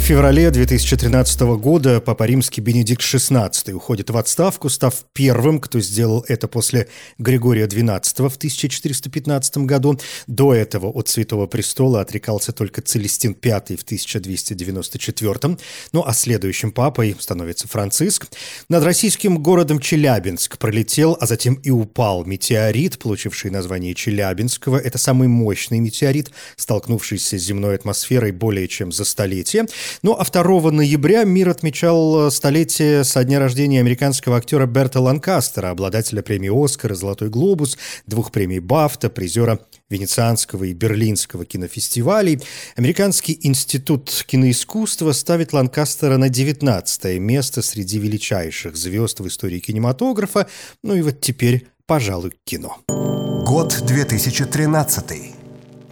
В феврале 2013 года Папа Римский Бенедикт XVI уходит в отставку, став первым, кто сделал это после Григория XII в 1415 году. До этого от Святого Престола отрекался только Целестин V в 1294. Ну а следующим папой становится Франциск. Над российским городом Челябинск пролетел, а затем и упал метеорит, получивший название Челябинского. Это самый мощный метеорит, столкнувшийся с земной атмосферой более чем за столетие. Ну, а 2 ноября мир отмечал э, столетие со дня рождения американского актера Берта Ланкастера, обладателя премии «Оскар» и «Золотой глобус», двух премий «Бафта», призера Венецианского и Берлинского кинофестивалей. Американский институт киноискусства ставит Ланкастера на 19 место среди величайших звезд в истории кинематографа. Ну и вот теперь, пожалуй, кино. Год 2013.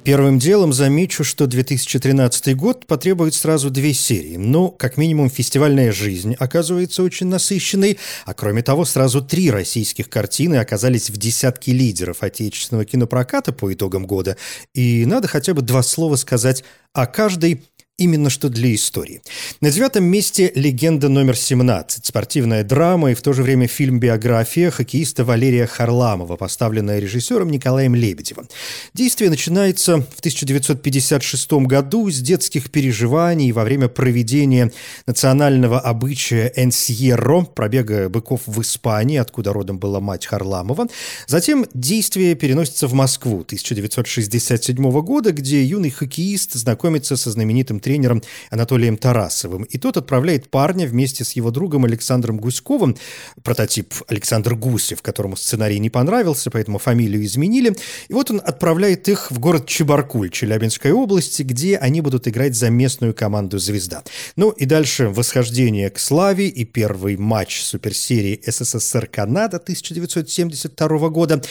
Первым делом замечу, что 2013 год потребует сразу две серии. Ну, как минимум, фестивальная жизнь оказывается очень насыщенной, а кроме того, сразу три российских картины оказались в десятке лидеров отечественного кинопроката по итогам года. И надо хотя бы два слова сказать о каждой именно что для истории. На девятом месте «Легенда номер 17», спортивная драма и в то же время фильм-биография хоккеиста Валерия Харламова, поставленная режиссером Николаем Лебедевым. Действие начинается в 1956 году с детских переживаний во время проведения национального обычая «Энсьерро», пробега быков в Испании, откуда родом была мать Харламова. Затем действие переносится в Москву 1967 года, где юный хоккеист знакомится со знаменитым тренером Анатолием Тарасовым. И тот отправляет парня вместе с его другом Александром Гуськовым, прототип Александр Гусев, которому сценарий не понравился, поэтому фамилию изменили. И вот он отправляет их в город Чебаркуль Челябинской области, где они будут играть за местную команду «Звезда». Ну и дальше восхождение к славе и первый матч суперсерии СССР-Канада 1972 года.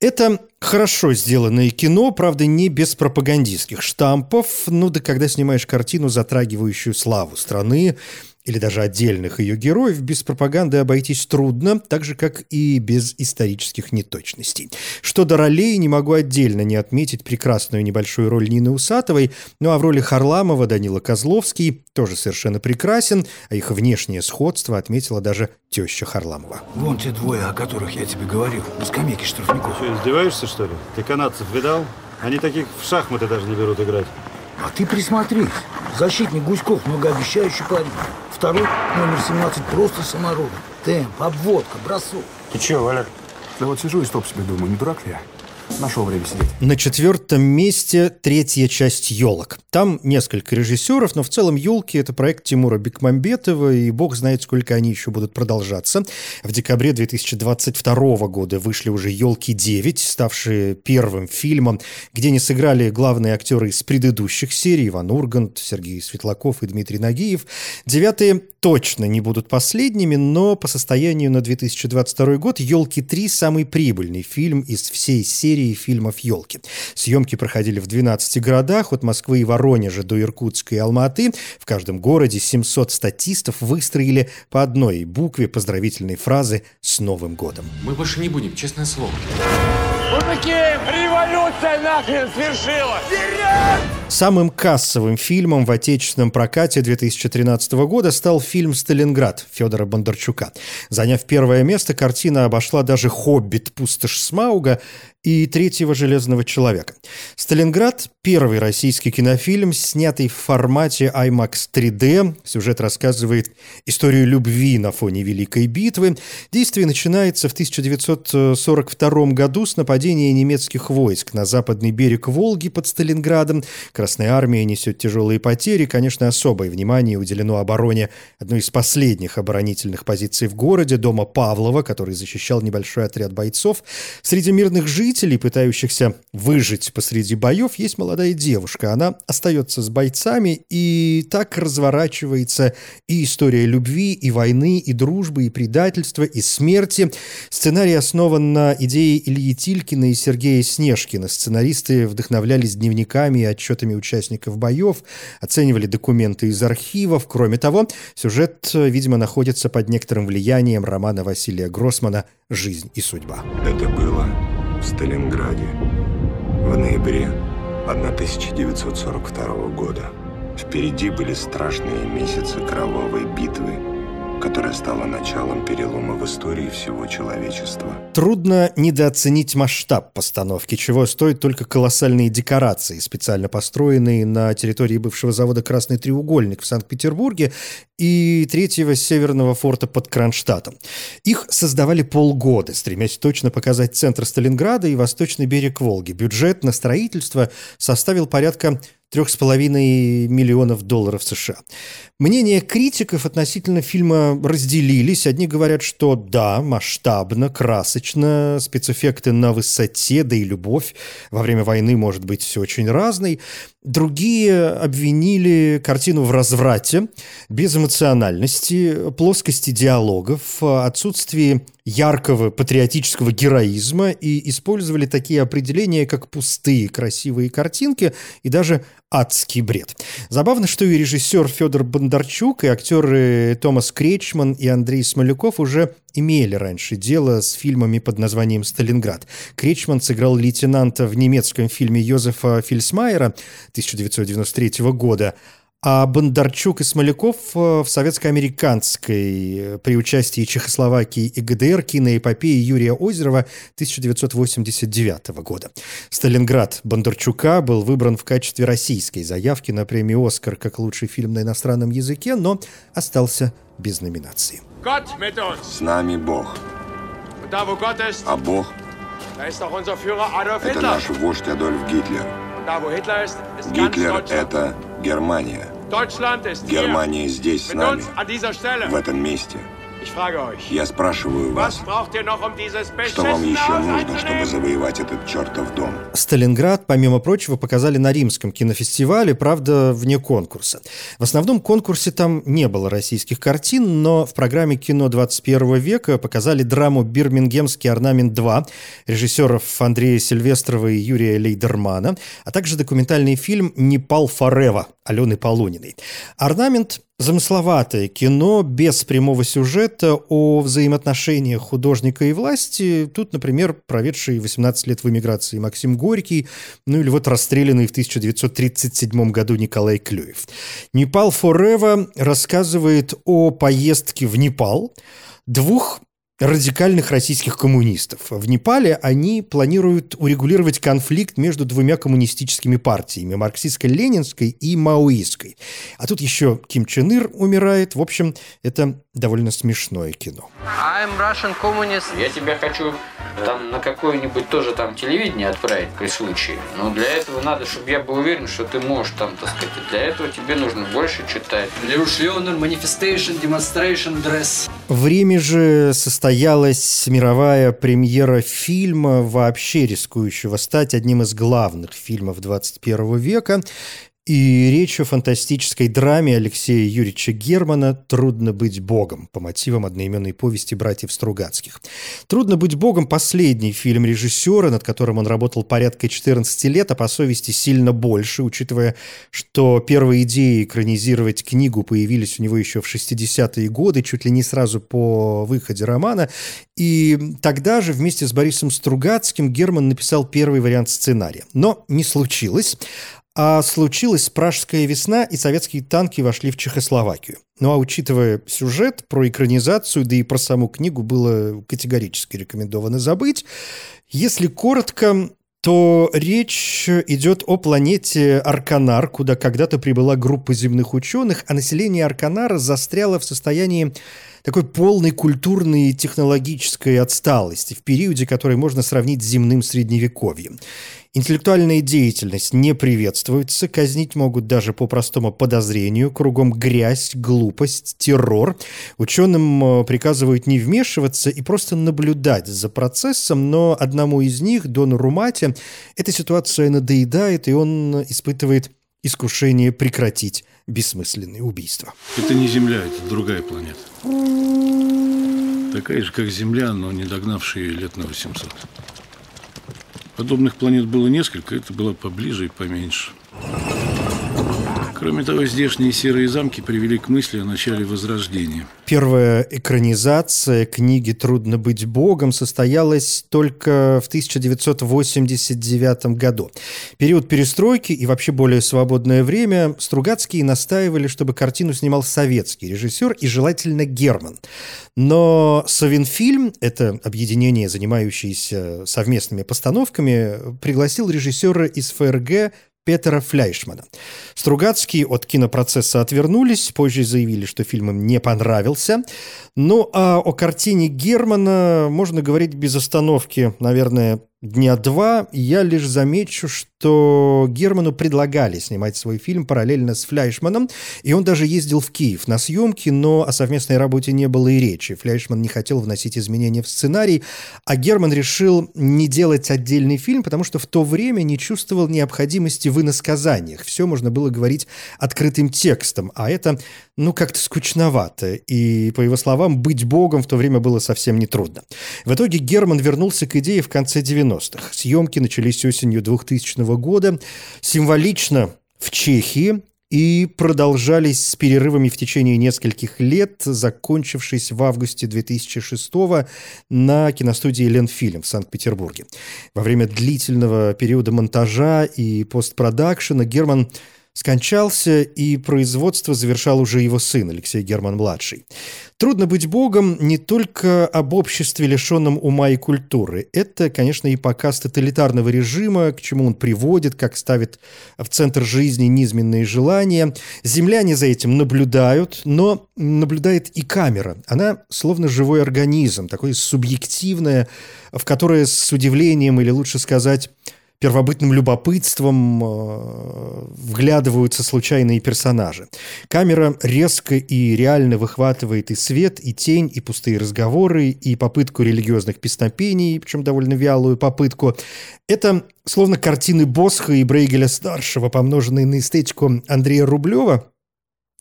Это хорошо сделанное кино, правда, не без пропагандистских штампов. Ну да когда снимаешь картину, затрагивающую славу страны, или даже отдельных ее героев, без пропаганды обойтись трудно, так же, как и без исторических неточностей. Что до ролей, не могу отдельно не отметить прекрасную небольшую роль Нины Усатовой, ну а в роли Харламова Данила Козловский тоже совершенно прекрасен, а их внешнее сходство отметила даже теща Харламова. Вон те двое, о которых я тебе говорил, на скамейке штрафников. Что, издеваешься, что ли? Ты канадцев видал? Они таких в шахматы даже не берут играть. А ты присмотрись. Защитник Гуськов многообещающий парень. Второй, номер 17, просто самородок. Темп, обводка, бросок. Ты чего, Валер? Да вот сижу и стоп себе думаю, не дурак ли я? Нашел время сидеть. На четвертом месте третья часть «Елок». Там несколько режиссеров, но в целом «Елки» — это проект Тимура Бекмамбетова, и бог знает, сколько они еще будут продолжаться. В декабре 2022 года вышли уже «Елки-9», ставшие первым фильмом, где не сыграли главные актеры из предыдущих серий Иван Ургант, Сергей Светлаков и Дмитрий Нагиев. Девятые точно не будут последними, но по состоянию на 2022 год «Елки-3» — самый прибыльный фильм из всей серии серии фильмов «Елки». Съемки проходили в 12 городах, от Москвы и Воронежа до Иркутска и Алматы. В каждом городе 700 статистов выстроили по одной букве поздравительной фразы «С Новым годом». Мы больше не будем, честное слово. Мужики, революция нахрен свершилась! Вперед! Самым кассовым фильмом в отечественном прокате 2013 года стал фильм «Сталинград» Федора Бондарчука. Заняв первое место, картина обошла даже «Хоббит. Пустошь Смауга» и «Третьего железного человека». «Сталинград» — первый российский кинофильм, снятый в формате IMAX 3D. Сюжет рассказывает историю любви на фоне Великой битвы. Действие начинается в 1942 году с нападения немецких войск на западный берег Волги под Сталинградом. Красная армия несет тяжелые потери. Конечно, особое внимание уделено обороне одной из последних оборонительных позиций в городе, дома Павлова, который защищал небольшой отряд бойцов. Среди мирных жителей, пытающихся выжить посреди боев, есть молодая девушка. Она остается с бойцами, и так разворачивается и история любви, и войны, и дружбы, и предательства, и смерти. Сценарий основан на идее Ильи Тилькина и Сергея Снежкина. Сценаристы вдохновлялись дневниками и отчетами отчетами участников боев, оценивали документы из архивов. Кроме того, сюжет, видимо, находится под некоторым влиянием романа Василия Гроссмана «Жизнь и судьба». Это было в Сталинграде в ноябре 1942 года. Впереди были страшные месяцы кровавой битвы, которая стала началом перелома в истории всего человечества. Трудно недооценить масштаб постановки, чего стоят только колоссальные декорации, специально построенные на территории бывшего завода «Красный треугольник» в Санкт-Петербурге и третьего северного форта под Кронштадтом. Их создавали полгода, стремясь точно показать центр Сталинграда и восточный берег Волги. Бюджет на строительство составил порядка 3,5 миллионов долларов США. Мнения критиков относительно фильма разделились. Одни говорят, что да, масштабно, красочно, спецэффекты на высоте, да и любовь во время войны может быть очень разной. Другие обвинили картину в разврате, безэмоциональности, плоскости диалогов, отсутствии яркого патриотического героизма и использовали такие определения, как пустые красивые картинки и даже адский бред. Забавно, что и режиссер Федор Бондарчук, и актеры Томас Кречман и Андрей Смоляков уже имели раньше дело с фильмами под названием «Сталинград». Кречман сыграл лейтенанта в немецком фильме Йозефа Фильсмайера 1993 года, а Бондарчук и Смоляков э, в советско-американской э, при участии Чехословакии и ГДР киноэпопеи Юрия Озерова 1989 года. «Сталинград» Бондарчука был выбран в качестве российской заявки на премию «Оскар» как лучший фильм на иностранном языке, но остался без номинации. С нами Бог. А Бог – это наш вождь Адольф Гитлер. Гитлер – это Германия. Германия здесь с нами, в этом месте. Я спрашиваю вас, что вам еще нужно, чтобы завоевать этот чертов дом? Сталинград, помимо прочего, показали на Римском кинофестивале, правда, вне конкурса. В основном конкурсе там не было российских картин, но в программе «Кино 21 века» показали драму «Бирмингемский орнамент 2» режиссеров Андрея Сильвестрова и Юрия Лейдермана, а также документальный фильм «Непал Форева» Алены Полуниной. Орнамент Замысловатое кино без прямого сюжета о взаимоотношениях художника и власти. Тут, например, проведший 18 лет в эмиграции Максим Горький, ну или вот расстрелянный в 1937 году Николай Клюев. «Непал Форева» рассказывает о поездке в Непал двух радикальных российских коммунистов. В Непале они планируют урегулировать конфликт между двумя коммунистическими партиями – марксистско-ленинской и маоистской. А тут еще Ким Чен Ир умирает. В общем, это довольно смешное кино. I'm Russian communist. Я тебя хочу там на какое-нибудь тоже там телевидение отправить при случае. Но для этого надо, чтобы я был уверен, что ты можешь там, так сказать, для этого тебе нужно больше читать. Революционный manifestation, demonstration, dress. В Риме же состоялась мировая премьера фильма, вообще рискующего стать одним из главных фильмов 21 века. И речь о фантастической драме Алексея Юрьевича Германа «Трудно быть богом» по мотивам одноименной повести братьев Стругацких. «Трудно быть богом» – последний фильм режиссера, над которым он работал порядка 14 лет, а по совести сильно больше, учитывая, что первые идеи экранизировать книгу появились у него еще в 60-е годы, чуть ли не сразу по выходе романа. И тогда же вместе с Борисом Стругацким Герман написал первый вариант сценария. Но не случилось. А случилась Пражская весна, и советские танки вошли в Чехословакию. Ну а учитывая сюжет, про экранизацию, да и про саму книгу было категорически рекомендовано забыть. Если коротко, то речь идет о планете Арканар, куда когда-то прибыла группа земных ученых, а население Арканара застряло в состоянии такой полной культурной и технологической отсталости в периоде, который можно сравнить с земным средневековьем. Интеллектуальная деятельность не приветствуется, казнить могут даже по простому подозрению, кругом грязь, глупость, террор. Ученым э, приказывают не вмешиваться и просто наблюдать за процессом, но одному из них, Дону Румате, эта ситуация надоедает, и он испытывает искушение прекратить бессмысленные убийства. Это не Земля, это другая планета. Такая же, как Земля, но не догнавшая лет на 800. Подобных планет было несколько, это было поближе и поменьше. Кроме того, здешние серые замки привели к мысли о начале Возрождения. Первая экранизация книги «Трудно быть богом» состоялась только в 1989 году. Период перестройки и вообще более свободное время Стругацкие настаивали, чтобы картину снимал советский режиссер и желательно Герман. Но Совинфильм, это объединение, занимающееся совместными постановками, пригласил режиссера из ФРГ Петера Фляйшмана. Стругацкие от кинопроцесса отвернулись, позже заявили, что фильм им не понравился. Ну а о картине Германа можно говорить без остановки, наверное, дня два. Я лишь замечу, что Герману предлагали снимать свой фильм параллельно с Фляйшманом, и он даже ездил в Киев на съемки, но о совместной работе не было и речи. Фляйшман не хотел вносить изменения в сценарий, а Герман решил не делать отдельный фильм, потому что в то время не чувствовал необходимости в иносказаниях. Все можно было говорить открытым текстом, а это, ну, как-то скучновато. И, по его словам, быть богом в то время было совсем нетрудно. В итоге Герман вернулся к идее в конце 90-х. Съемки начались осенью 2000 года. Символично в Чехии и продолжались с перерывами в течение нескольких лет, закончившись в августе 2006 на киностудии «Ленфильм» в Санкт-Петербурге. Во время длительного периода монтажа и постпродакшена Герман скончался, и производство завершал уже его сын Алексей Герман-младший. Трудно быть богом не только об обществе, лишенном ума и культуры. Это, конечно, и показ тоталитарного режима, к чему он приводит, как ставит в центр жизни низменные желания. Земляне за этим наблюдают, но наблюдает и камера. Она словно живой организм, такое субъективное, в которое с удивлением, или лучше сказать, первобытным любопытством э, вглядываются случайные персонажи. Камера резко и реально выхватывает и свет, и тень, и пустые разговоры, и попытку религиозных песнопений, причем довольно вялую попытку. Это словно картины Босха и Брейгеля-старшего, помноженные на эстетику Андрея Рублева,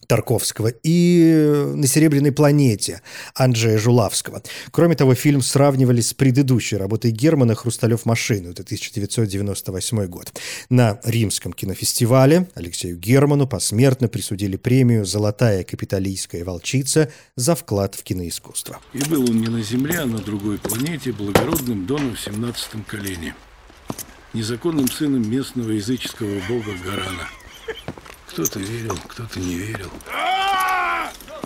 Тарковского и «На серебряной планете» Анджея Жулавского. Кроме того, фильм сравнивали с предыдущей работой Германа «Хрусталев машину» это 1998 год. На Римском кинофестивале Алексею Герману посмертно присудили премию «Золотая капиталийская волчица» за вклад в киноискусство. И был он не на Земле, а на другой планете, благородным доном в 17 колене. Незаконным сыном местного языческого бога Гарана – кто-то верил, кто-то не верил.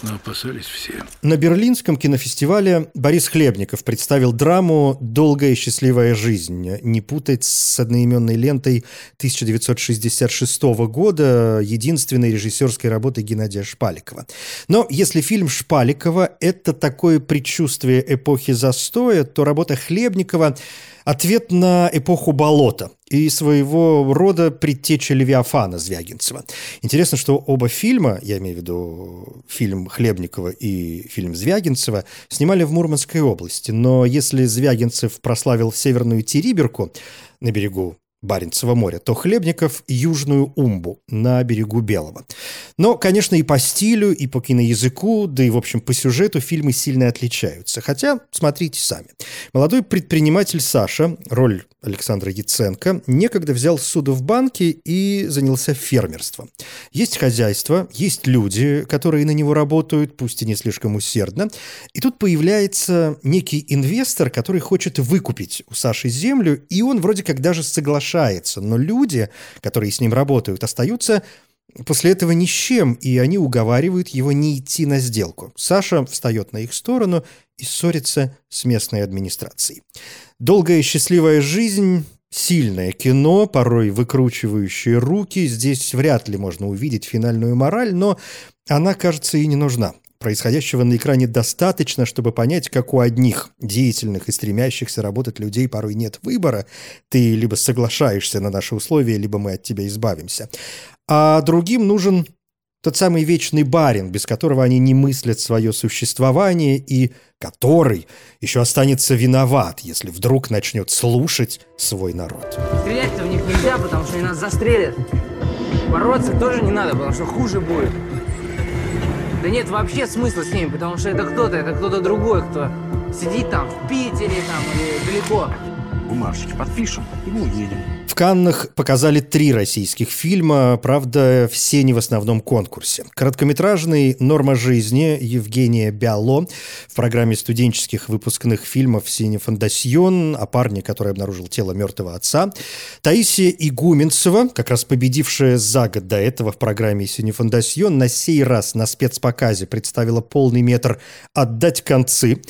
Но опасались все. На Берлинском кинофестивале Борис Хлебников представил драму «Долгая и счастливая жизнь». Не путать с одноименной лентой 1966 года, единственной режиссерской работы Геннадия Шпаликова. Но если фильм Шпаликова – это такое предчувствие эпохи застоя, то работа Хлебникова – ответ на эпоху болота и своего рода предтеча Левиафана Звягинцева. Интересно, что оба фильма, я имею в виду фильм Хлебникова и фильм Звягинцева, снимали в Мурманской области. Но если Звягинцев прославил Северную Териберку на берегу Баренцева моря, то Хлебников – Южную Умбу на берегу Белого. Но, конечно, и по стилю, и по киноязыку, да и, в общем, по сюжету фильмы сильно отличаются. Хотя, смотрите сами. Молодой предприниматель Саша, роль Александра Яценко, некогда взял суду в банке и занялся фермерством. Есть хозяйство, есть люди, которые на него работают, пусть и не слишком усердно. И тут появляется некий инвестор, который хочет выкупить у Саши землю, и он вроде как даже соглашается соглашается, но люди, которые с ним работают, остаются после этого ни с чем, и они уговаривают его не идти на сделку. Саша встает на их сторону и ссорится с местной администрацией. Долгая счастливая жизнь Сильное кино, порой выкручивающее руки. Здесь вряд ли можно увидеть финальную мораль, но она, кажется, и не нужна. Происходящего на экране достаточно, чтобы понять, как у одних деятельных и стремящихся работать людей порой нет выбора. Ты либо соглашаешься на наши условия, либо мы от тебя избавимся. А другим нужен тот самый вечный барин, без которого они не мыслят свое существование и который еще останется виноват, если вдруг начнет слушать свой народ. Стрелять-то в них нельзя, потому что они нас застрелят. Бороться тоже не надо, потому что хуже будет. Да нет вообще смысла с ними, потому что это кто-то, это кто-то другой, кто сидит там в Питере там или далеко. Бумажечки подпишем и мы уедем. В Каннах показали три российских фильма, правда, все не в основном конкурсе. Короткометражный «Норма жизни» Евгения Бяло в программе студенческих выпускных фильмов «Синефондасьон» о парне, который обнаружил тело мертвого отца. Таисия Игуменцева, как раз победившая за год до этого в программе «Синефондасьон», на сей раз на спецпоказе представила полный метр «Отдать концы»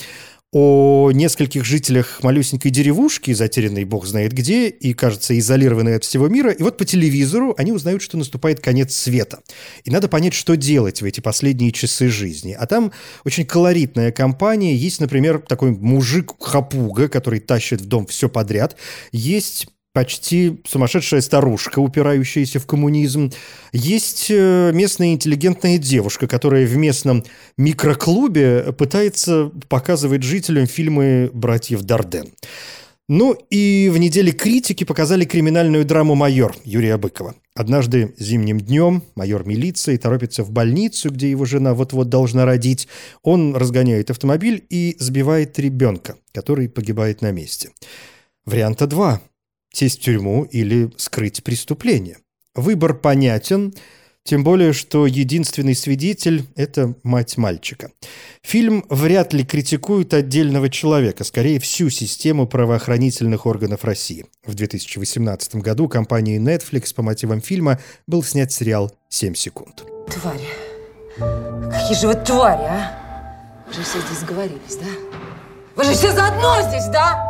о нескольких жителях малюсенькой деревушки, затерянной бог знает где, и, кажется, изолированной от всего мира. И вот по телевизору они узнают, что наступает конец света. И надо понять, что делать в эти последние часы жизни. А там очень колоритная компания. Есть, например, такой мужик-хапуга, который тащит в дом все подряд. Есть почти сумасшедшая старушка, упирающаяся в коммунизм. Есть э, местная интеллигентная девушка, которая в местном микроклубе пытается показывать жителям фильмы братьев Дарден. Ну и в неделе критики показали криминальную драму «Майор» Юрия Быкова. Однажды зимним днем майор милиции торопится в больницу, где его жена вот-вот должна родить. Он разгоняет автомобиль и сбивает ребенка, который погибает на месте. Варианта два сесть в тюрьму или скрыть преступление. Выбор понятен, тем более, что единственный свидетель – это мать мальчика. Фильм вряд ли критикует отдельного человека, скорее всю систему правоохранительных органов России. В 2018 году компанией Netflix по мотивам фильма был снят сериал «7 секунд». Твари. Какие же вы твари, а? Вы же все здесь сговорились, да? Вы же все заодно здесь, да?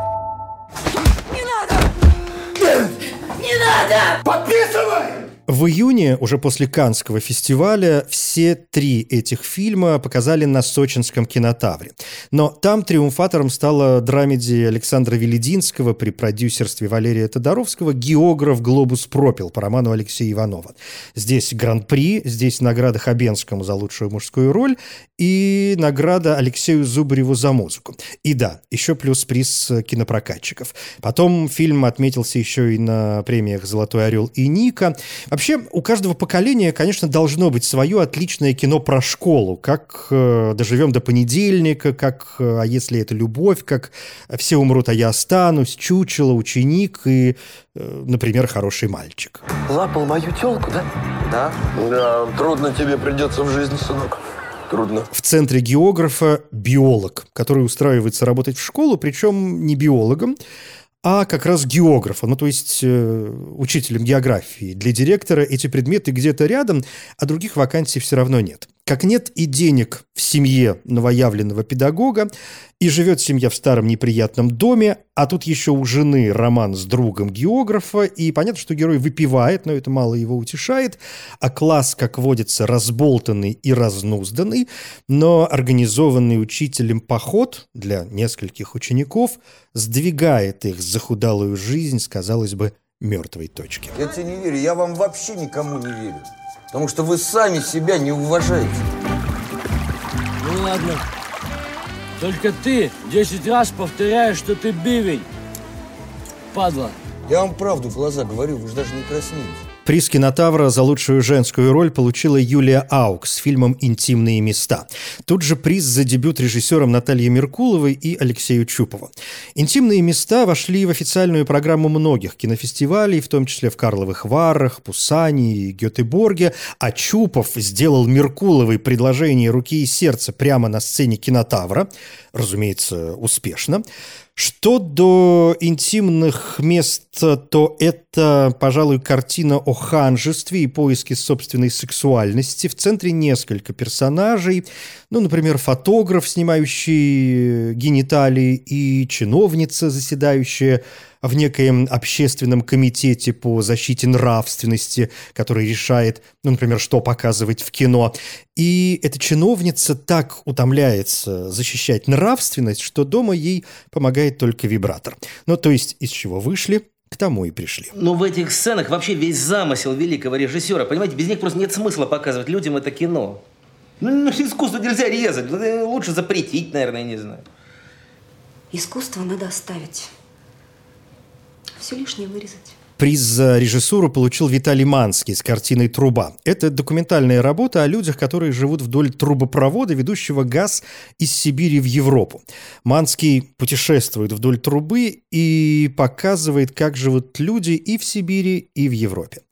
Не надо! Подписывай! В июне, уже после Канского фестиваля, все три этих фильма показали на сочинском кинотавре. Но там триумфатором стала драмеди Александра Велединского при продюсерстве Валерия Тодоровского «Географ Глобус пропил» по роману Алексея Иванова. Здесь гран-при, здесь награда Хабенскому за лучшую мужскую роль и награда Алексею Зубареву за музыку. И да, еще плюс приз кинопрокатчиков. Потом фильм отметился еще и на премиях «Золотой орел» и «Ника». Вообще, у каждого поколения, конечно, должно быть свое отличное кино про школу, как э, «Доживем до понедельника», как э, «А если это любовь», как «Все умрут, а я останусь», «Чучело», «Ученик» и, э, например, «Хороший мальчик». Лапал мою телку, да? Да. Да, трудно тебе придется в жизни, сынок. Трудно. В центре географа биолог, который устраивается работать в школу, причем не биологом, а как раз географа, ну то есть э, учителем географии. Для директора эти предметы где-то рядом, а других вакансий все равно нет. Как нет и денег в семье новоявленного педагога, и живет семья в старом неприятном доме, а тут еще у жены роман с другом географа, и понятно, что герой выпивает, но это мало его утешает, а класс, как водится, разболтанный и разнузданный, но организованный учителем поход для нескольких учеников сдвигает их захудалую жизнь с, казалось бы, мертвой точки. Я тебе не верю, я вам вообще никому не верю. Потому что вы сами себя не уважаете. Ну ладно. Только ты 10 раз повторяешь, что ты бивень. Падла. Я вам правду в глаза говорю, вы же даже не краснеете. Приз кинотавра за лучшую женскую роль получила Юлия Аукс с фильмом «Интимные места». Тут же приз за дебют режиссером Натальи Меркуловой и Алексею Чупову. «Интимные места» вошли в официальную программу многих кинофестивалей, в том числе в Карловых Варах, Пусане и Гетеборге, а Чупов сделал Меркуловой предложение руки и сердца прямо на сцене кинотавра, разумеется, успешно. Что до интимных мест, то это, пожалуй, картина о ханжестве и поиске собственной сексуальности. В центре несколько персонажей. Ну, например, фотограф, снимающий гениталии, и чиновница, заседающая в некоем общественном комитете по защите нравственности, который решает, ну, например, что показывать в кино. И эта чиновница так утомляется защищать нравственность, что дома ей помогает только вибратор. Ну, то есть, из чего вышли, к тому и пришли. Но в этих сценах вообще весь замысел великого режиссера. Понимаете, без них просто нет смысла показывать людям это кино. Ну, ну искусство нельзя резать. Лучше запретить, наверное, не знаю. Искусство надо оставить. Все лишнее вырезать. Приз за режиссуру получил Виталий Манский с картиной «Труба». Это документальная работа о людях, которые живут вдоль трубопровода, ведущего газ из Сибири в Европу. Манский путешествует вдоль трубы и показывает, как живут люди и в Сибири, и в Европе.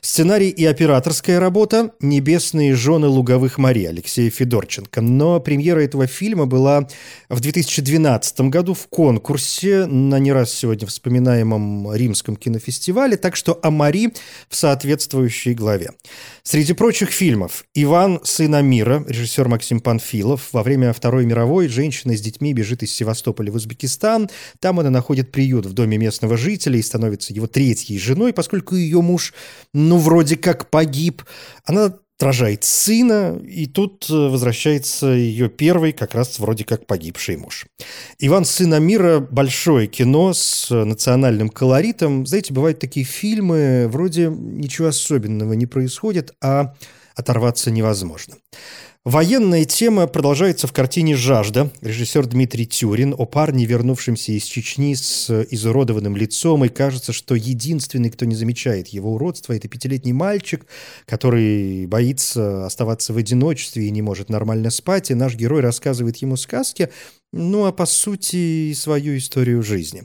Сценарий и операторская работа «Небесные жены луговых морей» Алексея Федорченко. Но премьера этого фильма была в 2012 году в конкурсе на не раз сегодня вспоминаемом Римском кинофестивале фестивале, так что о Мари в соответствующей главе. Среди прочих фильмов «Иван, сына мира», режиссер Максим Панфилов. Во время Второй мировой женщина с детьми бежит из Севастополя в Узбекистан. Там она находит приют в доме местного жителя и становится его третьей женой, поскольку ее муж, ну, вроде как погиб. Она рожает сына, и тут э, возвращается ее первый, как раз вроде как погибший муж. «Иван Сына Мира» – большое кино с национальным колоритом. Знаете, бывают такие фильмы, вроде ничего особенного не происходит, а оторваться невозможно. Военная тема продолжается в картине «Жажда». Режиссер Дмитрий Тюрин о парне, вернувшемся из Чечни с изуродованным лицом, и кажется, что единственный, кто не замечает его уродства, это пятилетний мальчик, который боится оставаться в одиночестве и не может нормально спать, и наш герой рассказывает ему сказки, ну а по сути свою историю жизни.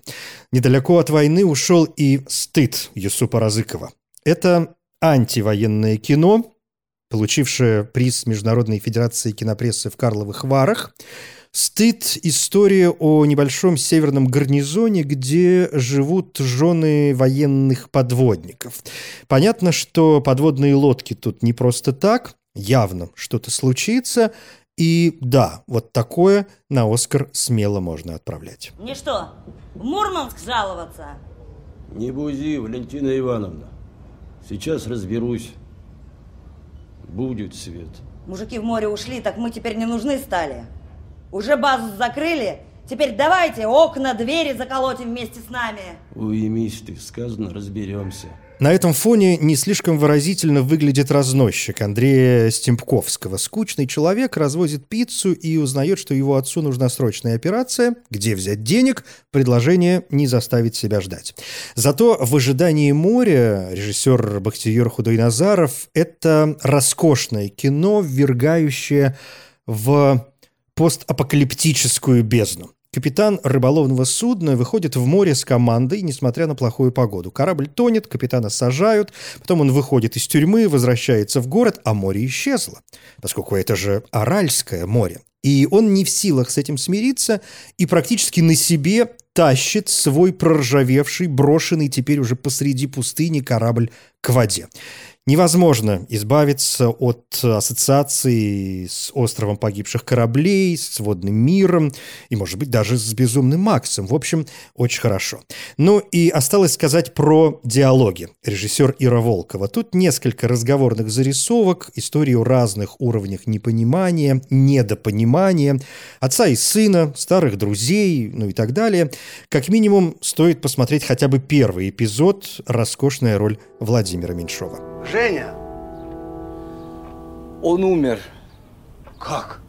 Недалеко от войны ушел и «Стыд» Юсупа Разыкова. Это антивоенное кино, получившая приз Международной Федерации кинопрессы в Карловых Варах. «Стыд» – история о небольшом северном гарнизоне, где живут жены военных подводников. Понятно, что подводные лодки тут не просто так, явно что-то случится, и да, вот такое на «Оскар» смело можно отправлять. Не что, в Мурманск жаловаться? Не бузи, Валентина Ивановна. Сейчас разберусь. Будет свет. Мужики в море ушли, так мы теперь не нужны стали. Уже базу закрыли, теперь давайте окна, двери заколотим вместе с нами. Уймись ты, сказано, разберемся. На этом фоне не слишком выразительно выглядит разносчик Андрея Стемпковского. Скучный человек развозит пиццу и узнает, что его отцу нужна срочная операция. Где взять денег? Предложение не заставит себя ждать. Зато в ожидании моря режиссер Бахтиер Худойназаров – это роскошное кино, ввергающее в постапокалиптическую бездну. Капитан рыболовного судна выходит в море с командой, несмотря на плохую погоду. Корабль тонет, капитана сажают, потом он выходит из тюрьмы, возвращается в город, а море исчезло, поскольку это же Аральское море. И он не в силах с этим смириться и практически на себе тащит свой проржавевший, брошенный теперь уже посреди пустыни корабль к воде. Невозможно избавиться от ассоциации с островом погибших кораблей, с водным миром и, может быть, даже с безумным Максом. В общем, очень хорошо. Ну и осталось сказать про диалоги. Режиссер Ира Волкова. Тут несколько разговорных зарисовок, истории о разных уровнях непонимания, недопонимания, отца и сына, старых друзей, ну и так далее. Как минимум, стоит посмотреть хотя бы первый эпизод «Роскошная роль Владимира Меньшова». Женя! Он умер. Как?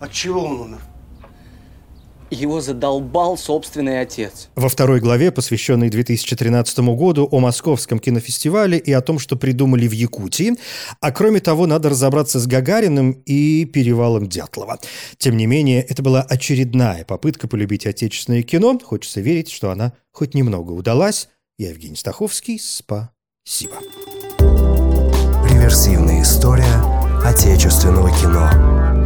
От чего он умер? Его задолбал собственный отец. Во второй главе, посвященной 2013 году, о Московском кинофестивале и о том, что придумали в Якутии. А кроме того, надо разобраться с Гагариным и перевалом Дятлова. Тем не менее, это была очередная попытка полюбить отечественное кино. Хочется верить, что она хоть немного удалась. Я Евгений Стаховский. Спасибо. Реверсивная история отечественного кино.